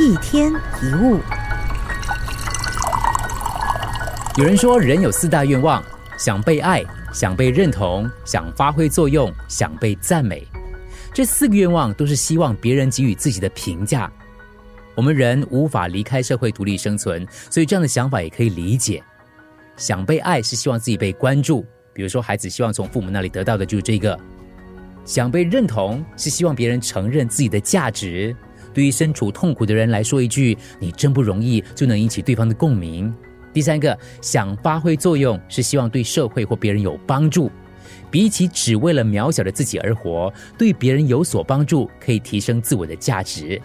一天一物。有人说，人有四大愿望：想被爱，想被认同，想发挥作用，想被赞美。这四个愿望都是希望别人给予自己的评价。我们人无法离开社会独立生存，所以这样的想法也可以理解。想被爱是希望自己被关注，比如说孩子希望从父母那里得到的就是这个。想被认同是希望别人承认自己的价值。对于身处痛苦的人来说一句“你真不容易”，就能引起对方的共鸣。第三个，想发挥作用是希望对社会或别人有帮助。比起只为了渺小的自己而活，对别人有所帮助，可以提升自我的价值。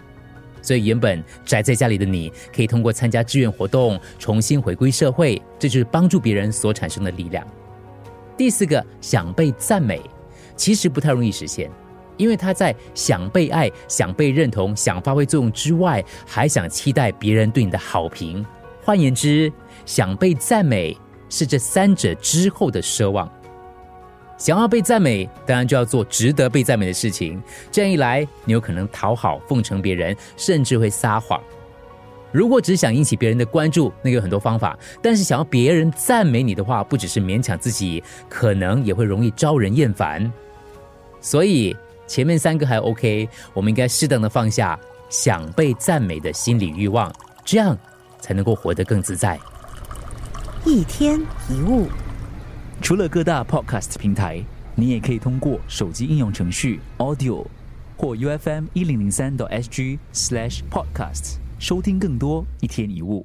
所以，原本宅在家里的你，可以通过参加志愿活动，重新回归社会，这就是帮助别人所产生的力量。第四个，想被赞美，其实不太容易实现，因为他在想被爱、想被认同、想发挥作用之外，还想期待别人对你的好评。换言之，想被赞美是这三者之后的奢望。想要被赞美，当然就要做值得被赞美的事情。这样一来，你有可能讨好、奉承别人，甚至会撒谎。如果只想引起别人的关注，那有很多方法。但是想要别人赞美你的话，不只是勉强自己，可能也会容易招人厌烦。所以前面三个还 OK，我们应该适当的放下想被赞美的心理欲望，这样。才能够活得更自在。一天一物，除了各大 Podcast 平台，你也可以通过手机应用程序 Audio 或 UFM 一零零三 SG Slash Podcast 收听更多一天一物。